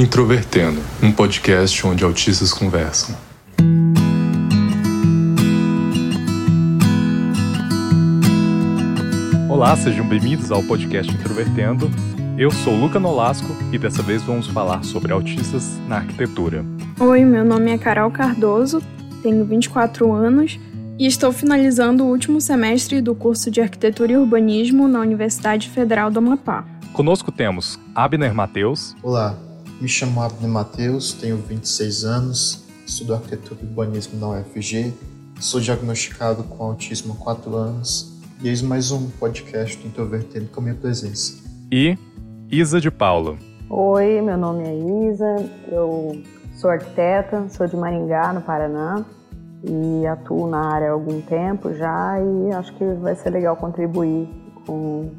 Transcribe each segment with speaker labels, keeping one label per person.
Speaker 1: Introvertendo, um podcast onde autistas conversam. Olá, sejam bem-vindos ao podcast Introvertendo. Eu sou Luca Nolasco e dessa vez vamos falar sobre autistas na arquitetura.
Speaker 2: Oi, meu nome é Carol Cardoso, tenho 24 anos e estou finalizando o último semestre do curso de Arquitetura e Urbanismo na Universidade Federal do Amapá.
Speaker 1: Conosco temos Abner Mateus.
Speaker 3: Olá, me chamo Abner Mateus, tenho 26 anos, estudo arquitetura e urbanismo na UFG, sou diagnosticado com autismo há 4 anos e eis mais um podcast do Introvertendo com a minha presença.
Speaker 1: E Isa de Paulo.
Speaker 4: Oi, meu nome é Isa, eu sou arquiteta, sou de Maringá, no Paraná, e atuo na área há algum tempo já e acho que vai ser legal contribuir com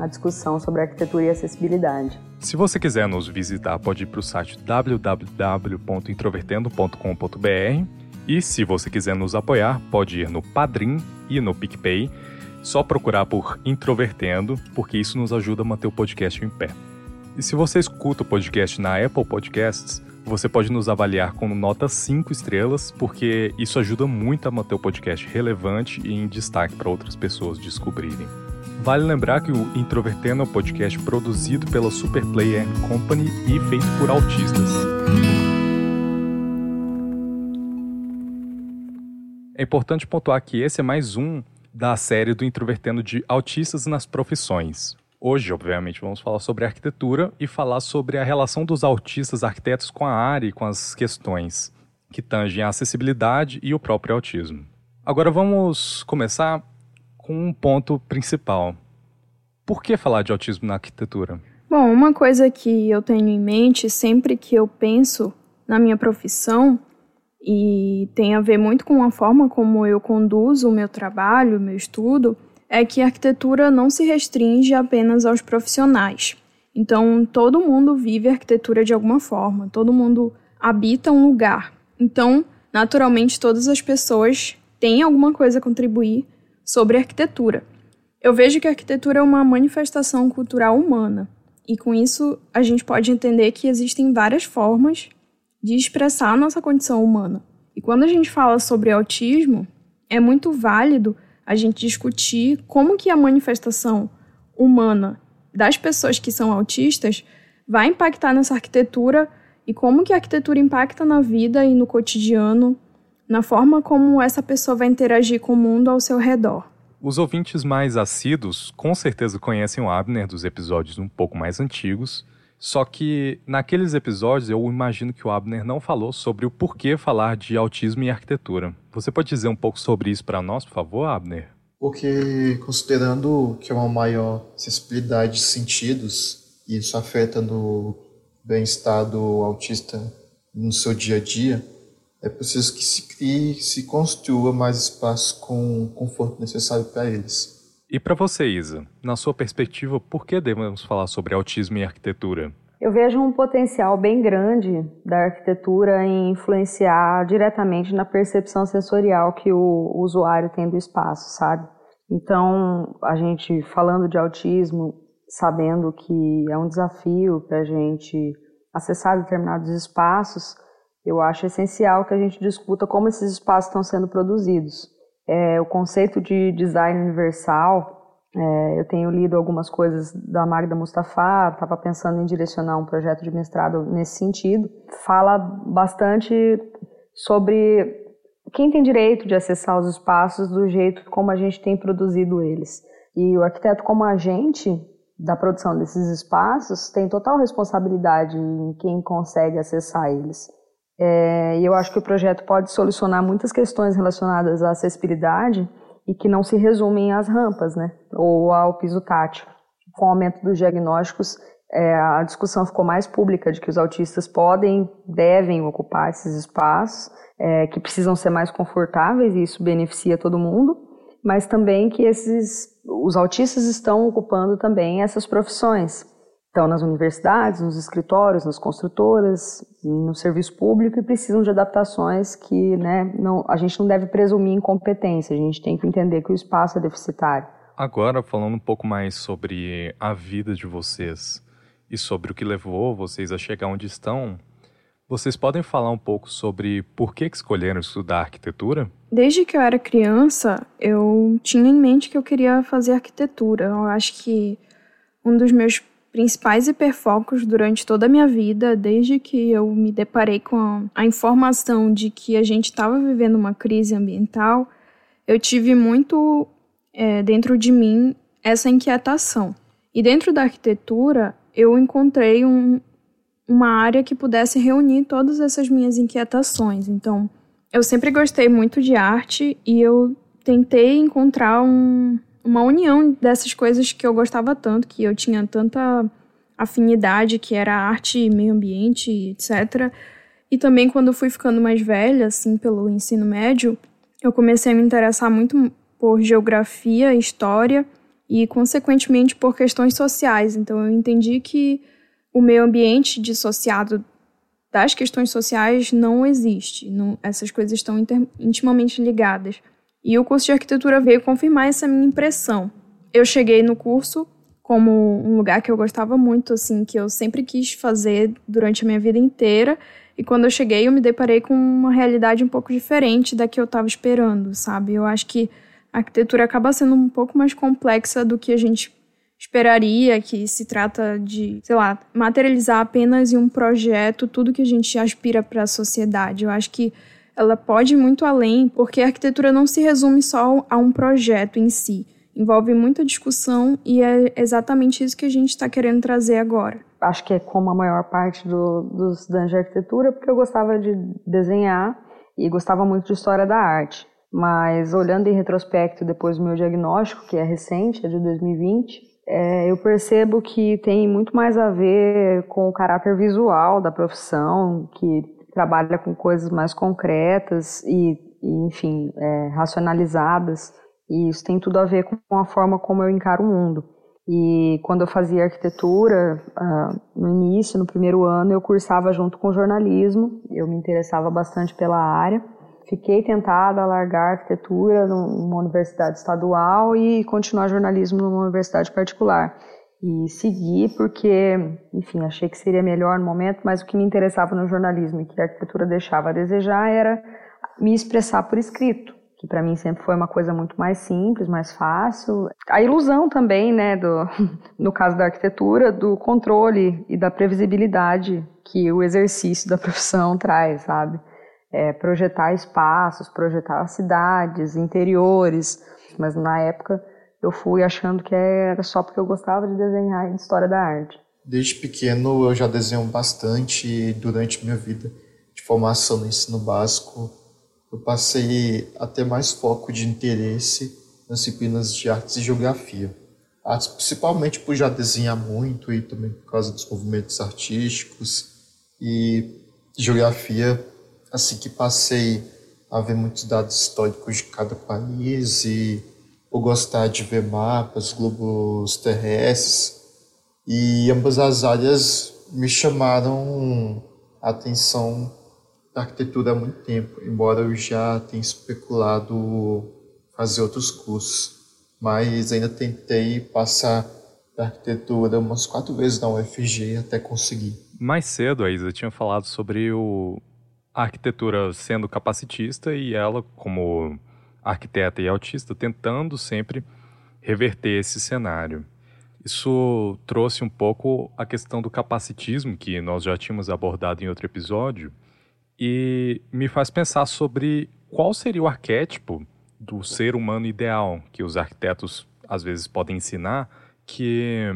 Speaker 4: a discussão sobre arquitetura e acessibilidade.
Speaker 1: Se você quiser nos visitar, pode ir para o site www.introvertendo.com.br e se você quiser nos apoiar, pode ir no Padrim e no PicPay. Só procurar por Introvertendo, porque isso nos ajuda a manter o podcast em pé. E se você escuta o podcast na Apple Podcasts, você pode nos avaliar com nota 5 estrelas, porque isso ajuda muito a manter o podcast relevante e em destaque para outras pessoas descobrirem. Vale lembrar que o Introvertendo é um podcast produzido pela Superplayer Company e feito por autistas. É importante pontuar que esse é mais um da série do Introvertendo de Autistas nas Profissões. Hoje, obviamente, vamos falar sobre arquitetura e falar sobre a relação dos autistas arquitetos com a área e com as questões que tangem a acessibilidade e o próprio autismo. Agora vamos começar com um ponto principal. Por que falar de autismo na arquitetura?
Speaker 2: Bom, uma coisa que eu tenho em mente sempre que eu penso na minha profissão e tem a ver muito com a forma como eu conduzo o meu trabalho, o meu estudo, é que a arquitetura não se restringe apenas aos profissionais. Então, todo mundo vive arquitetura de alguma forma, todo mundo habita um lugar. Então, naturalmente, todas as pessoas têm alguma coisa a contribuir sobre arquitetura. Eu vejo que a arquitetura é uma manifestação cultural humana, e com isso a gente pode entender que existem várias formas de expressar a nossa condição humana. E quando a gente fala sobre autismo, é muito válido a gente discutir como que a manifestação humana das pessoas que são autistas vai impactar nessa arquitetura e como que a arquitetura impacta na vida e no cotidiano na forma como essa pessoa vai interagir com o mundo ao seu redor.
Speaker 1: Os ouvintes mais assíduos com certeza conhecem o Abner dos episódios um pouco mais antigos, só que naqueles episódios eu imagino que o Abner não falou sobre o porquê falar de autismo e arquitetura. Você pode dizer um pouco sobre isso para nós, por favor, Abner?
Speaker 3: Porque considerando que é uma maior acessibilidade de sentidos, e isso afeta no bem-estar do autista no seu dia a dia, é preciso que se crie, se construa mais espaços com o conforto necessário para eles.
Speaker 1: E para você, Isa, na sua perspectiva, por que devemos falar sobre autismo e arquitetura?
Speaker 4: Eu vejo um potencial bem grande da arquitetura em influenciar diretamente na percepção sensorial que o usuário tem do espaço, sabe? Então, a gente falando de autismo, sabendo que é um desafio para a gente acessar determinados espaços, eu acho essencial que a gente discuta como esses espaços estão sendo produzidos. É, o conceito de design universal, é, eu tenho lido algumas coisas da Magda Mustafa, estava pensando em direcionar um projeto de mestrado nesse sentido. Fala bastante sobre quem tem direito de acessar os espaços do jeito como a gente tem produzido eles. E o arquiteto, como agente da produção desses espaços, tem total responsabilidade em quem consegue acessar eles. É, e eu acho que o projeto pode solucionar muitas questões relacionadas à acessibilidade e que não se resumem às rampas, né, ou ao piso tátil. Com o aumento dos diagnósticos, é, a discussão ficou mais pública de que os autistas podem, devem ocupar esses espaços, é, que precisam ser mais confortáveis e isso beneficia todo mundo, mas também que esses, os autistas estão ocupando também essas profissões estão nas universidades, nos escritórios, nas construtoras, no serviço público e precisam de adaptações que né, não, a gente não deve presumir incompetência, a gente tem que entender que o espaço é deficitário.
Speaker 1: Agora, falando um pouco mais sobre a vida de vocês, e sobre o que levou vocês a chegar onde estão, vocês podem falar um pouco sobre por que escolheram estudar arquitetura?
Speaker 2: Desde que eu era criança, eu tinha em mente que eu queria fazer arquitetura. Eu acho que um dos meus principais hiperfocos durante toda a minha vida, desde que eu me deparei com a informação de que a gente estava vivendo uma crise ambiental, eu tive muito é, dentro de mim essa inquietação. E dentro da arquitetura, eu encontrei um, uma área que pudesse reunir todas essas minhas inquietações. Então, eu sempre gostei muito de arte e eu tentei encontrar um, uma união dessas coisas que eu gostava tanto, que eu tinha tanta afinidade, que era arte, meio ambiente, etc. E também quando eu fui ficando mais velha, assim, pelo ensino médio, eu comecei a me interessar muito por geografia, história e, consequentemente, por questões sociais. Então, eu entendi que o meio ambiente dissociado das questões sociais não existe. Não, essas coisas estão intimamente ligadas. E o curso de arquitetura veio confirmar essa minha impressão. Eu cheguei no curso como um lugar que eu gostava muito, assim, que eu sempre quis fazer durante a minha vida inteira. E quando eu cheguei, eu me deparei com uma realidade um pouco diferente da que eu estava esperando, sabe? Eu acho que a arquitetura acaba sendo um pouco mais complexa do que a gente esperaria, que se trata de, sei lá, materializar apenas em um projeto tudo que a gente aspira para a sociedade. Eu acho que ela pode ir muito além, porque a arquitetura não se resume só a um projeto em si. Envolve muita discussão e é exatamente isso que a gente está querendo trazer agora.
Speaker 4: Acho que é como a maior parte do, dos estudantes de arquitetura, porque eu gostava de desenhar e gostava muito de história da arte. Mas olhando em retrospecto depois do meu diagnóstico, que é recente, é de 2020, é, eu percebo que tem muito mais a ver com o caráter visual da profissão, que trabalha com coisas mais concretas e, e enfim, é, racionalizadas. E isso tem tudo a ver com a forma como eu encaro o mundo. E quando eu fazia arquitetura, uh, no início, no primeiro ano, eu cursava junto com jornalismo. Eu me interessava bastante pela área. Fiquei tentada a largar arquitetura numa universidade estadual e continuar jornalismo numa universidade particular. E segui porque, enfim, achei que seria melhor no momento, mas o que me interessava no jornalismo e que a arquitetura deixava a desejar era me expressar por escrito, que para mim sempre foi uma coisa muito mais simples, mais fácil. A ilusão também, né, do, no caso da arquitetura, do controle e da previsibilidade que o exercício da profissão traz, sabe? é, projetar espaços, projetar cidades, interiores, mas na época eu fui achando que era só porque eu gostava de desenhar história da arte.
Speaker 3: Desde pequeno eu já desenho bastante durante minha vida de formação no ensino básico. Eu passei a ter mais foco de interesse nas disciplinas de artes e geografia. Artes principalmente por já desenhar muito e também por causa dos movimentos artísticos e geografia assim que passei a ver muitos dados históricos de cada país e por gostar de ver mapas, globos terrestres e ambas as áreas me chamaram a atenção da arquitetura há muito tempo, embora eu já tenha especulado fazer outros cursos, mas ainda tentei passar da arquitetura umas quatro vezes na UFG até conseguir.
Speaker 1: Mais cedo, a Isa tinha falado sobre o a arquitetura sendo capacitista e ela, como arquiteta e autista, tentando sempre reverter esse cenário. Isso trouxe um pouco a questão do capacitismo, que nós já tínhamos abordado em outro episódio, e me faz pensar sobre qual seria o arquétipo do ser humano ideal que os arquitetos às vezes podem ensinar, que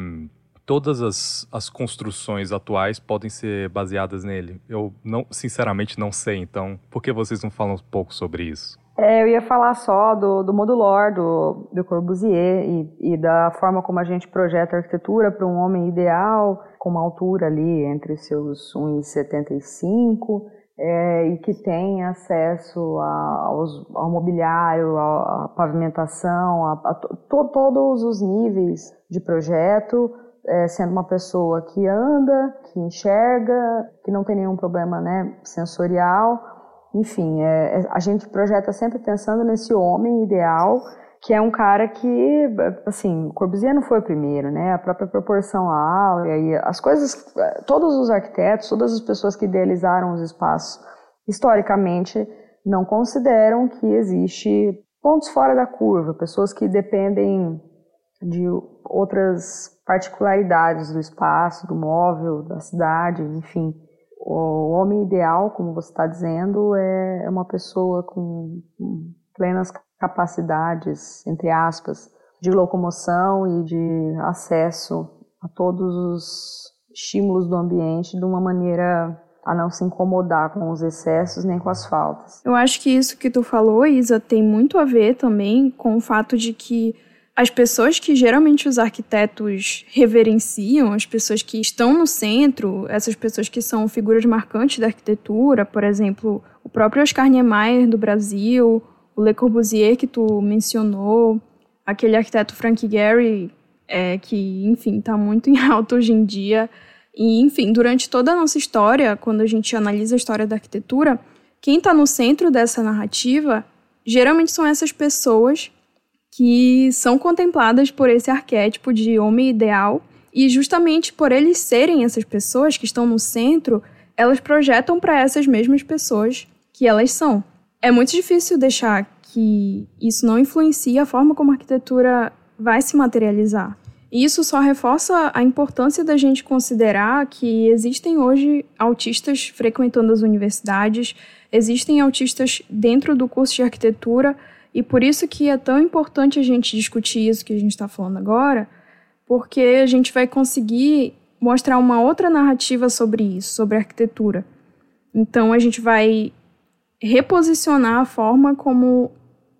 Speaker 1: todas as, as construções atuais podem ser baseadas nele. Eu não, sinceramente não sei, então por que vocês não falam um pouco sobre isso?
Speaker 4: É, eu ia falar só do, do modulor do, do Corbusier e, e da forma como a gente projeta a arquitetura para um homem ideal, com uma altura ali entre seus 1,75 é, e que tem acesso a, aos, ao mobiliário, à pavimentação, a, a to, todos os níveis de projeto, é, sendo uma pessoa que anda, que enxerga, que não tem nenhum problema né, sensorial. Enfim, é, é, a gente projeta sempre pensando nesse homem ideal que é um cara que, assim, Corbusier não foi o primeiro, né? A própria proporção áurea e as coisas, todos os arquitetos, todas as pessoas que idealizaram os espaços, historicamente, não consideram que existe pontos fora da curva, pessoas que dependem de outras particularidades do espaço, do móvel, da cidade, enfim. O homem ideal, como você está dizendo, é, é uma pessoa com plenas capacidades, entre aspas, de locomoção e de acesso a todos os estímulos do ambiente de uma maneira a não se incomodar com os excessos nem com as faltas.
Speaker 2: Eu acho que isso que tu falou, Isa, tem muito a ver também com o fato de que as pessoas que geralmente os arquitetos reverenciam, as pessoas que estão no centro, essas pessoas que são figuras marcantes da arquitetura, por exemplo, o próprio Oscar Niemeyer do Brasil, o Le Corbusier que tu mencionou, aquele arquiteto Frank Gehry, é, que, enfim, está muito em alta hoje em dia. E, enfim, durante toda a nossa história, quando a gente analisa a história da arquitetura, quem está no centro dessa narrativa geralmente são essas pessoas que são contempladas por esse arquétipo de homem ideal, e justamente por eles serem essas pessoas que estão no centro, elas projetam para essas mesmas pessoas que elas são. É muito difícil deixar que isso não influencie a forma como a arquitetura vai se materializar. E isso só reforça a importância da gente considerar que existem hoje autistas frequentando as universidades, existem autistas dentro do curso de arquitetura e por isso que é tão importante a gente discutir isso que a gente está falando agora, porque a gente vai conseguir mostrar uma outra narrativa sobre isso, sobre arquitetura. Então a gente vai reposicionar a forma como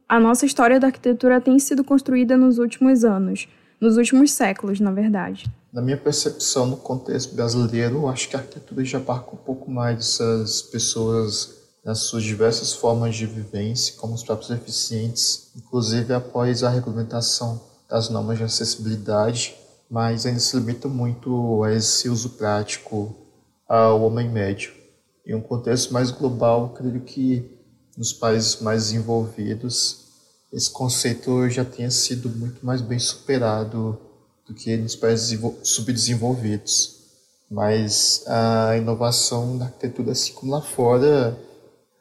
Speaker 2: a nossa história da arquitetura tem sido construída nos últimos anos, nos últimos séculos, na verdade.
Speaker 3: Na minha percepção, no contexto brasileiro, acho que a arquitetura já abarca um pouco mais dessas pessoas nas suas diversas formas de vivência, como os próprios deficientes, inclusive após a regulamentação das normas de acessibilidade, mas ainda se limita muito a esse uso prático ao homem médio. Em um contexto mais global, creio que nos países mais desenvolvidos esse conceito já tenha sido muito mais bem superado do que nos países subdesenvolvidos. Mas a inovação da arquitetura, assim como lá fora,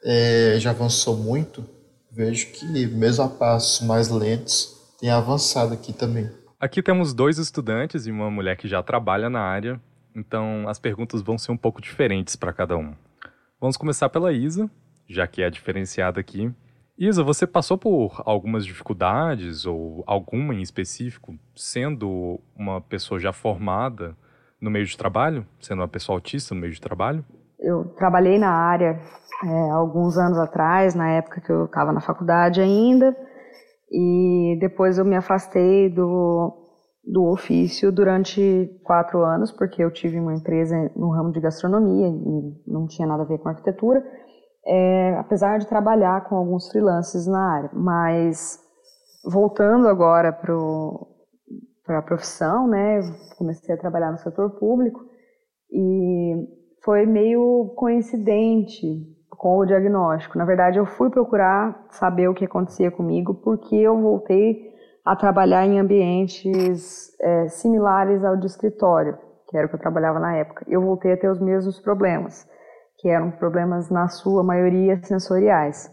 Speaker 3: é, já avançou muito, vejo que mesmo a passos mais lentos tem avançado aqui também.
Speaker 1: Aqui temos dois estudantes e uma mulher que já trabalha na área, então as perguntas vão ser um pouco diferentes para cada um. Vamos começar pela Isa, já que é diferenciada aqui. Isa, você passou por algumas dificuldades ou alguma em específico, sendo uma pessoa já formada no meio de trabalho, sendo uma pessoa autista no meio de trabalho?
Speaker 4: Eu trabalhei na área é, alguns anos atrás, na época que eu estava na faculdade ainda, e depois eu me afastei do, do ofício durante quatro anos, porque eu tive uma empresa no ramo de gastronomia e não tinha nada a ver com arquitetura, é, apesar de trabalhar com alguns freelances na área. Mas voltando agora para a profissão, né, comecei a trabalhar no setor público e foi meio coincidente com o diagnóstico. Na verdade, eu fui procurar saber o que acontecia comigo porque eu voltei a trabalhar em ambientes é, similares ao de escritório, que era o que eu trabalhava na época. Eu voltei a ter os mesmos problemas, que eram problemas, na sua maioria, sensoriais.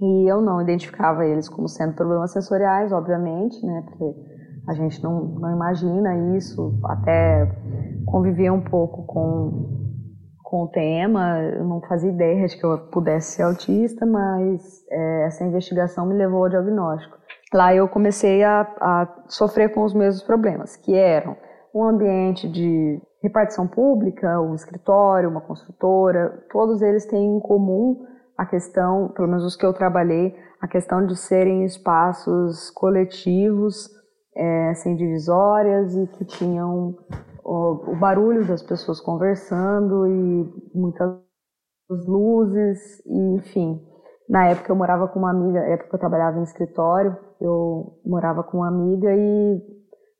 Speaker 4: E eu não identificava eles como sendo problemas sensoriais, obviamente, né, porque a gente não, não imagina isso, até conviver um pouco com com o tema, eu não fazia ideia de que eu pudesse ser autista, mas é, essa investigação me levou ao diagnóstico. Lá eu comecei a, a sofrer com os mesmos problemas, que eram um ambiente de repartição pública, um escritório, uma construtora, todos eles têm em comum a questão, pelo menos os que eu trabalhei, a questão de serem espaços coletivos, é, sem divisórias e que tinham o, o barulho das pessoas conversando e muitas luzes, e, enfim. Na época eu morava com uma amiga, época eu trabalhava em escritório, eu morava com uma amiga e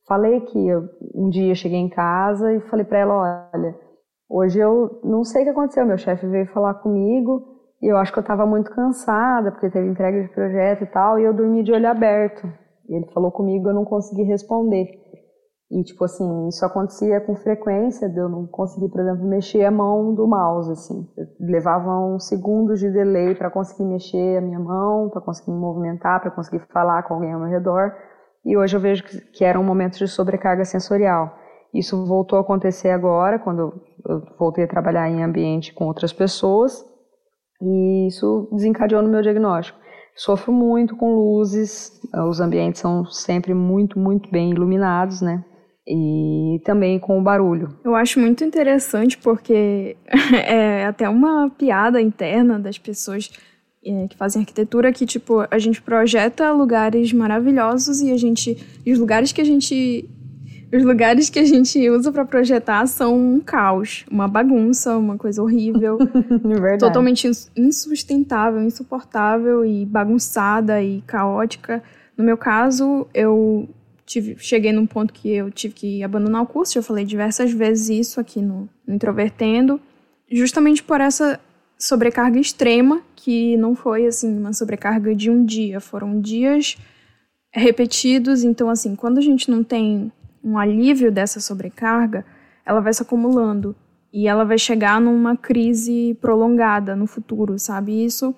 Speaker 4: falei que eu, um dia cheguei em casa e falei para ela, olha, hoje eu não sei o que aconteceu, meu chefe veio falar comigo e eu acho que eu estava muito cansada porque teve entrega de projeto e tal, e eu dormi de olho aberto. E ele falou comigo, eu não consegui responder. E, tipo assim, isso acontecia com frequência, de eu não conseguir, por exemplo, mexer a mão do mouse, assim. Eu levava uns segundos de delay para conseguir mexer a minha mão, para conseguir me movimentar, para conseguir falar com alguém ao meu redor. E hoje eu vejo que era um momento de sobrecarga sensorial. Isso voltou a acontecer agora, quando eu voltei a trabalhar em ambiente com outras pessoas, e isso desencadeou no meu diagnóstico. Sofro muito com luzes, os ambientes são sempre muito, muito bem iluminados, né? E também com o barulho.
Speaker 2: Eu acho muito interessante porque é até uma piada interna das pessoas é, que fazem arquitetura que, tipo, a gente projeta lugares maravilhosos e a gente. E os lugares que a gente os lugares que a gente usa para projetar são um caos, uma bagunça, uma coisa horrível, totalmente insustentável, insuportável e bagunçada e caótica. No meu caso, eu tive, cheguei num ponto que eu tive que abandonar o curso, já falei diversas vezes isso aqui no, no Introvertendo, justamente por essa sobrecarga extrema, que não foi assim uma sobrecarga de um dia, foram dias repetidos, então assim, quando a gente não tem um alívio dessa sobrecarga, ela vai se acumulando e ela vai chegar numa crise prolongada no futuro, sabe? Isso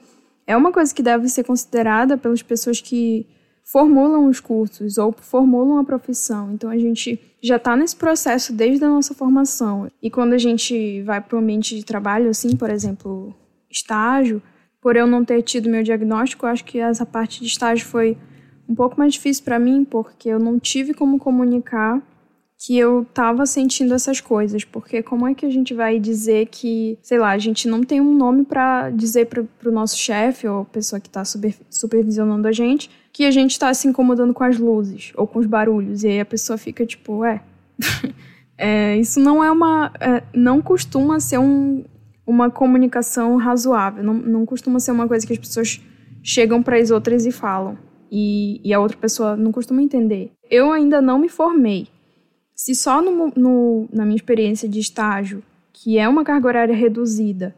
Speaker 2: é uma coisa que deve ser considerada pelas pessoas que formulam os cursos ou formulam a profissão. Então a gente já está nesse processo desde a nossa formação. E quando a gente vai para o ambiente de trabalho, assim, por exemplo, estágio, por eu não ter tido meu diagnóstico, acho que essa parte de estágio foi um pouco mais difícil para mim, porque eu não tive como comunicar que eu tava sentindo essas coisas, porque como é que a gente vai dizer que, sei lá, a gente não tem um nome para dizer pro, pro nosso chefe ou pessoa que tá super, supervisionando a gente que a gente tá se incomodando com as luzes ou com os barulhos, e aí a pessoa fica tipo, é, é isso não é uma, é, não costuma ser um, uma comunicação razoável, não, não costuma ser uma coisa que as pessoas chegam para as outras e falam e, e a outra pessoa não costuma entender. Eu ainda não me formei. Se só no, no, na minha experiência de estágio, que é uma carga horária reduzida,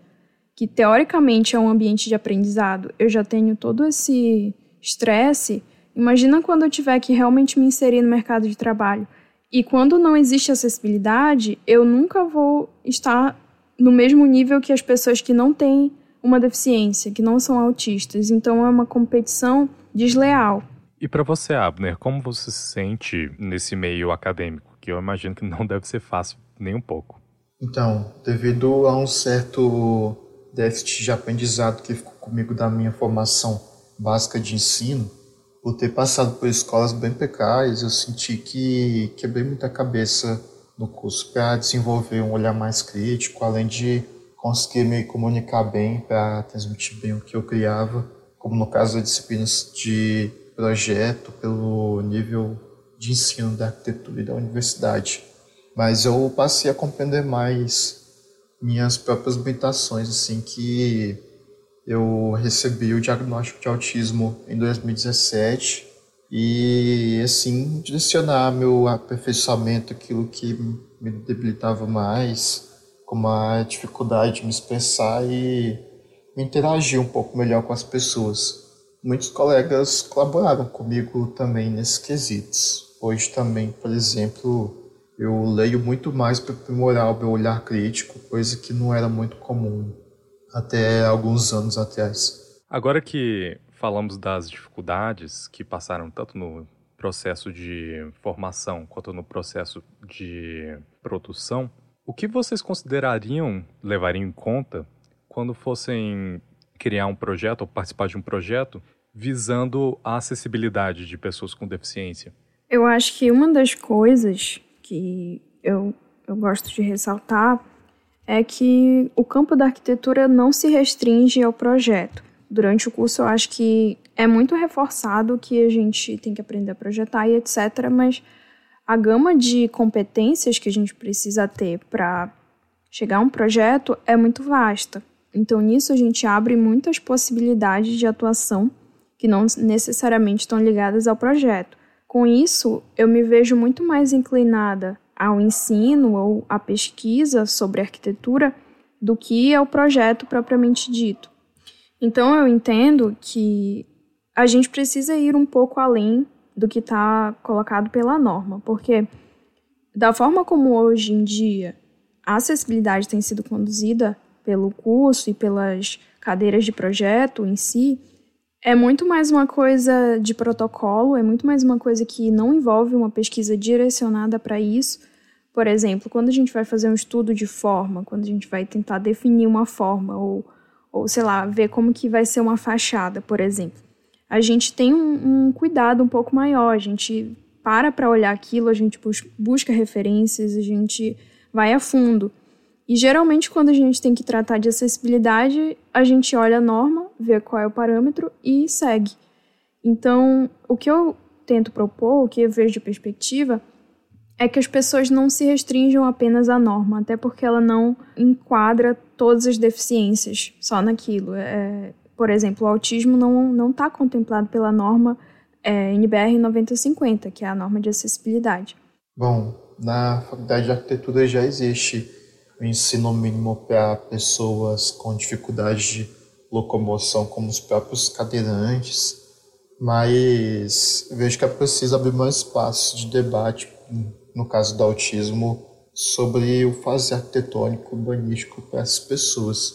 Speaker 2: que teoricamente é um ambiente de aprendizado, eu já tenho todo esse estresse, imagina quando eu tiver que realmente me inserir no mercado de trabalho. E quando não existe acessibilidade, eu nunca vou estar no mesmo nível que as pessoas que não têm uma deficiência, que não são autistas. Então é uma competição desleal.
Speaker 1: E para você, Abner, como você se sente nesse meio acadêmico? Que eu imagino que não deve ser fácil nem um pouco.
Speaker 3: Então, devido a um certo déficit de aprendizado que ficou comigo da minha formação básica de ensino, por ter passado por escolas bem precárias, eu senti que quebrei muita cabeça no curso para desenvolver um olhar mais crítico, além de conseguir me comunicar bem para transmitir bem o que eu criava como no caso das disciplinas de projeto, pelo nível de ensino da arquitetura e da universidade. Mas eu passei a compreender mais minhas próprias limitações, assim, que eu recebi o diagnóstico de autismo em 2017 e, assim, direcionar meu aperfeiçoamento, aquilo que me debilitava mais, como a dificuldade de me expressar e interagir um pouco melhor com as pessoas. Muitos colegas colaboraram comigo também nesses quesitos. Hoje também, por exemplo, eu leio muito mais para aprimorar o meu olhar crítico, coisa que não era muito comum até alguns anos atrás.
Speaker 1: Agora que falamos das dificuldades que passaram tanto no processo de formação quanto no processo de produção, o que vocês considerariam, levariam em conta quando fossem criar um projeto ou participar de um projeto visando a acessibilidade de pessoas com deficiência?
Speaker 2: Eu acho que uma das coisas que eu, eu gosto de ressaltar é que o campo da arquitetura não se restringe ao projeto. Durante o curso, eu acho que é muito reforçado que a gente tem que aprender a projetar e etc., mas a gama de competências que a gente precisa ter para chegar a um projeto é muito vasta. Então, nisso, a gente abre muitas possibilidades de atuação que não necessariamente estão ligadas ao projeto. Com isso, eu me vejo muito mais inclinada ao ensino ou à pesquisa sobre arquitetura do que ao projeto propriamente dito. Então, eu entendo que a gente precisa ir um pouco além do que está colocado pela norma, porque da forma como hoje em dia a acessibilidade tem sido conduzida pelo curso e pelas cadeiras de projeto em si, é muito mais uma coisa de protocolo, é muito mais uma coisa que não envolve uma pesquisa direcionada para isso. Por exemplo, quando a gente vai fazer um estudo de forma, quando a gente vai tentar definir uma forma ou, ou sei lá, ver como que vai ser uma fachada, por exemplo, a gente tem um, um cuidado um pouco maior, a gente para para olhar aquilo, a gente busca referências, a gente vai a fundo. E geralmente, quando a gente tem que tratar de acessibilidade, a gente olha a norma, vê qual é o parâmetro e segue. Então, o que eu tento propor, o que eu vejo de perspectiva, é que as pessoas não se restringam apenas à norma, até porque ela não enquadra todas as deficiências só naquilo. É, por exemplo, o autismo não está contemplado pela norma é, NBR 9050, que é a norma de acessibilidade.
Speaker 3: Bom, na faculdade de arquitetura já existe o ensino mínimo para pessoas com dificuldade de locomoção, como os próprios cadeirantes, mas vejo que é preciso abrir mais espaço de debate, no caso do autismo, sobre o fazer arquitetônico urbanístico para essas pessoas.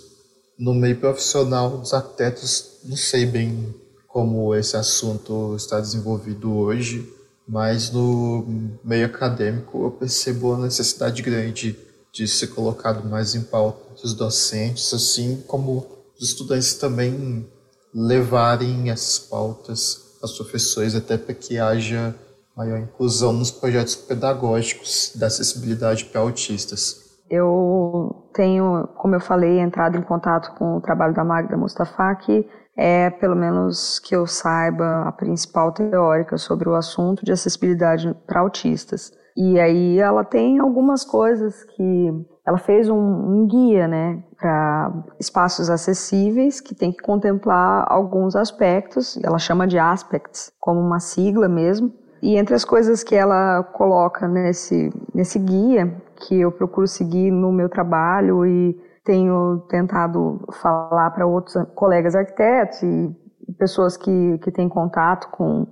Speaker 3: No meio profissional dos arquitetos, não sei bem como esse assunto está desenvolvido hoje, mas no meio acadêmico eu percebo a necessidade grande de ser colocado mais em pauta os docentes, assim como os estudantes também levarem essas pautas aos professores, até para que haja maior inclusão nos projetos pedagógicos da acessibilidade para autistas.
Speaker 4: Eu tenho, como eu falei, entrado em contato com o trabalho da Magda Mustafa, que é, pelo menos que eu saiba, a principal teórica sobre o assunto de acessibilidade para autistas. E aí ela tem algumas coisas que ela fez um, um guia, né, para espaços acessíveis que tem que contemplar alguns aspectos. Ela chama de aspects, como uma sigla mesmo. E entre as coisas que ela coloca nesse nesse guia que eu procuro seguir no meu trabalho e tenho tentado falar para outros colegas arquitetos e pessoas que, que têm contato com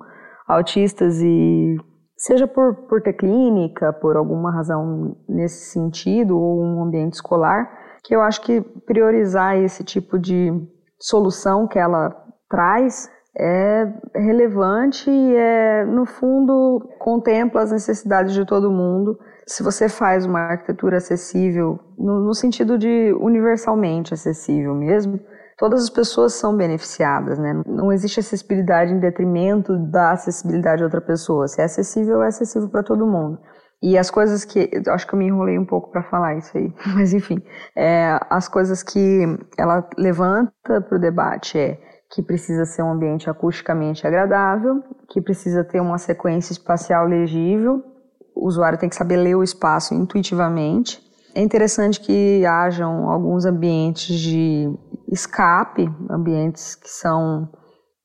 Speaker 4: autistas e seja por, por ter clínica, por alguma razão nesse sentido, ou um ambiente escolar, que eu acho que priorizar esse tipo de solução que ela traz é relevante e é, no fundo, contempla as necessidades de todo mundo se você faz uma arquitetura acessível, no, no, sentido de universalmente acessível mesmo, todas as pessoas são beneficiadas, né? Não existe acessibilidade em detrimento da acessibilidade de outra pessoa. Se é acessível, é acessível para todo mundo. E as coisas que. Acho que eu me enrolei um pouco para falar isso aí, mas enfim. É, as coisas que ela levanta para o debate é que precisa ser um ambiente acusticamente agradável, que precisa ter uma sequência espacial legível, o usuário tem que saber ler o espaço intuitivamente. É interessante que hajam alguns ambientes de escape, ambientes que são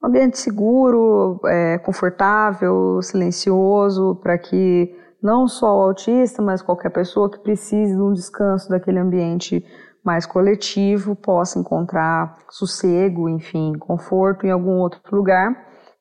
Speaker 4: um ambiente seguro, é, confortável, silencioso, para que não só o autista, mas qualquer pessoa que precise de um descanso daquele ambiente mais coletivo possa encontrar sossego, enfim, conforto em algum outro lugar.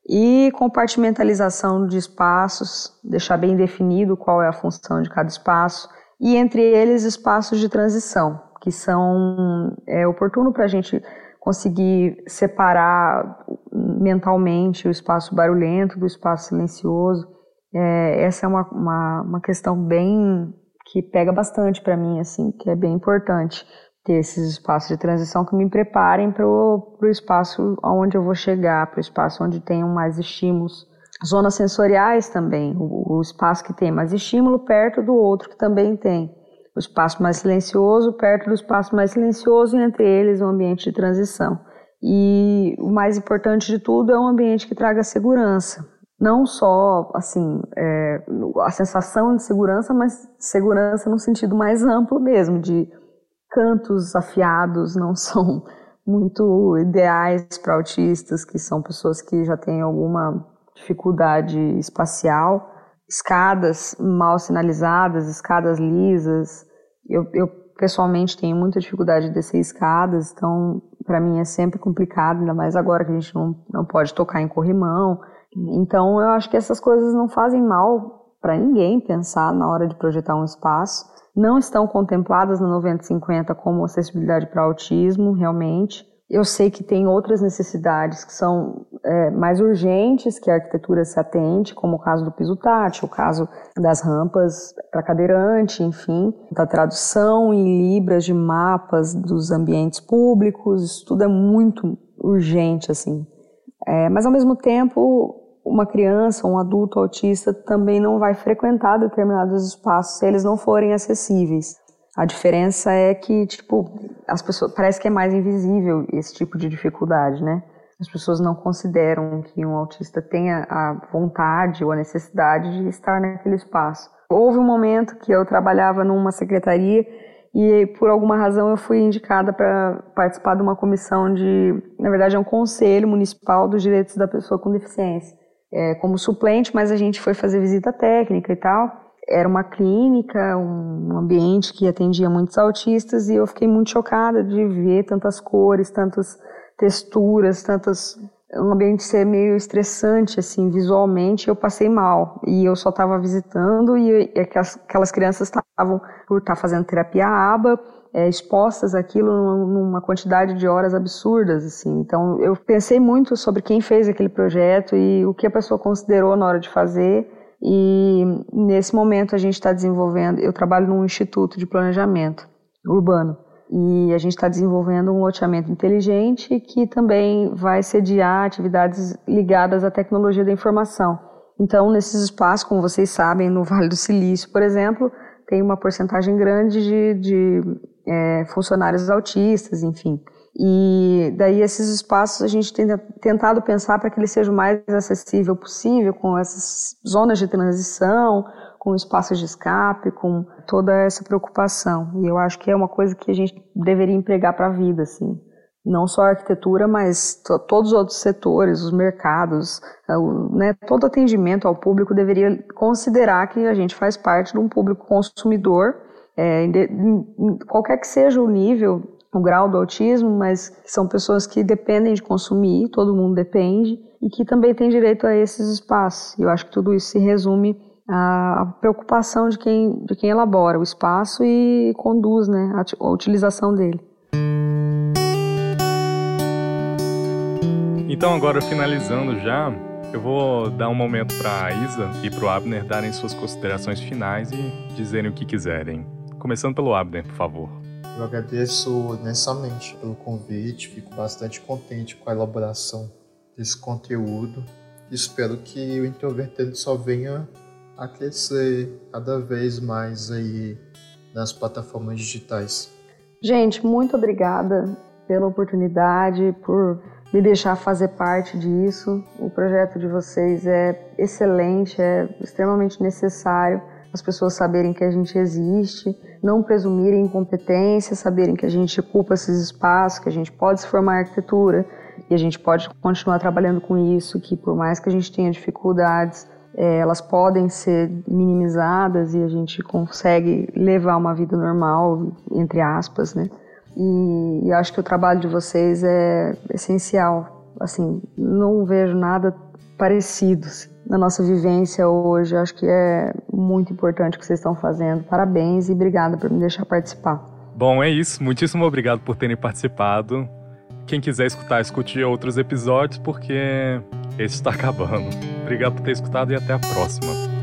Speaker 4: E compartimentalização de espaços, deixar bem definido qual é a função de cada espaço, e entre eles espaços de transição, que são é, oportuno para a gente conseguir separar mentalmente o espaço barulhento do espaço silencioso. É, essa é uma, uma, uma questão bem que pega bastante para mim, assim, que é bem importante ter esses espaços de transição que me preparem para o espaço onde eu vou chegar, para o espaço onde tenham mais estímulos. Zonas sensoriais também, o, o espaço que tem mais estímulo perto do outro que também tem. O espaço mais silencioso perto do espaço mais silencioso e entre eles um ambiente de transição. E o mais importante de tudo é um ambiente que traga segurança. Não só assim é, a sensação de segurança, mas segurança no sentido mais amplo mesmo, de cantos afiados não são muito ideais para autistas, que são pessoas que já têm alguma dificuldade espacial. Escadas mal sinalizadas, escadas lisas. Eu, eu pessoalmente tenho muita dificuldade de descer escadas, então para mim é sempre complicado, ainda mais agora que a gente não, não pode tocar em corrimão. Então eu acho que essas coisas não fazem mal para ninguém pensar na hora de projetar um espaço. Não estão contempladas no 9050 como acessibilidade para autismo, realmente. Eu sei que tem outras necessidades que são é, mais urgentes que a arquitetura se atende, como o caso do piso tátil, o caso das rampas para cadeirante, enfim, da tradução em libras de mapas dos ambientes públicos, isso tudo é muito urgente, assim. É, mas ao mesmo tempo, uma criança, um adulto autista também não vai frequentar determinados espaços se eles não forem acessíveis. A diferença é que, tipo, as pessoas parece que é mais invisível esse tipo de dificuldade, né? As pessoas não consideram que um autista tenha a vontade ou a necessidade de estar naquele espaço. Houve um momento que eu trabalhava numa secretaria e por alguma razão eu fui indicada para participar de uma comissão de, na verdade é um conselho municipal dos direitos da pessoa com deficiência, é, como suplente, mas a gente foi fazer visita técnica e tal. Era uma clínica, um ambiente que atendia muitos autistas e eu fiquei muito chocada de ver tantas cores, tantas texturas, tantas um ambiente ser meio estressante assim visualmente, eu passei mal. E eu só estava visitando e, aquelas, aquelas, crianças estavam por estar tá fazendo terapia aba é, expostas àquilo numa quantidade de horas absurdas assim. Então eu pensei muito sobre quem fez aquele projeto e o que a pessoa considerou na hora de fazer e nesse momento a gente está desenvolvendo, eu trabalho num instituto de planejamento urbano e a gente está desenvolvendo um loteamento inteligente que também vai sediar atividades ligadas à tecnologia da informação. Então, nesses espaços, como vocês sabem, no Vale do Silício, por exemplo, tem uma porcentagem grande de, de é, funcionários autistas, enfim. E daí esses espaços a gente tem tentado pensar para que ele seja o mais acessível possível, com essas zonas de transição, com espaços de escape, com toda essa preocupação. E eu acho que é uma coisa que a gente deveria empregar para a vida, assim. Não só a arquitetura, mas todos os outros setores, os mercados, é, né, todo atendimento ao público deveria considerar que a gente faz parte de um público consumidor, é, qualquer que seja o nível o grau do autismo, mas são pessoas que dependem de consumir, todo mundo depende, e que também tem direito a esses espaços. Eu acho que tudo isso se resume à preocupação de quem, de quem elabora o espaço e conduz né, a, a utilização dele.
Speaker 1: Então, agora finalizando já, eu vou dar um momento para a Isa e para o Abner darem suas considerações finais e dizerem o que quiserem. Começando pelo Abner, por favor.
Speaker 3: Eu agradeço imensamente pelo convite, fico bastante contente com a elaboração desse conteúdo. Espero que o Introvertendo só venha a crescer cada vez mais aí nas plataformas digitais.
Speaker 4: Gente, muito obrigada pela oportunidade, por me deixar fazer parte disso. O projeto de vocês é excelente, é extremamente necessário as pessoas saberem que a gente existe, não presumirem incompetência, saberem que a gente ocupa esses espaços, que a gente pode se formar em arquitetura e a gente pode continuar trabalhando com isso, que por mais que a gente tenha dificuldades, é, elas podem ser minimizadas e a gente consegue levar uma vida normal, entre aspas, né? E, e acho que o trabalho de vocês é essencial. Assim, não vejo nada parecido na nossa vivência hoje. Acho que é muito importante o que vocês estão fazendo. Parabéns e obrigada por me deixar participar.
Speaker 1: Bom, é isso. Muitíssimo obrigado por terem participado. Quem quiser escutar, escute outros episódios, porque esse está acabando. Obrigado por ter escutado e até a próxima.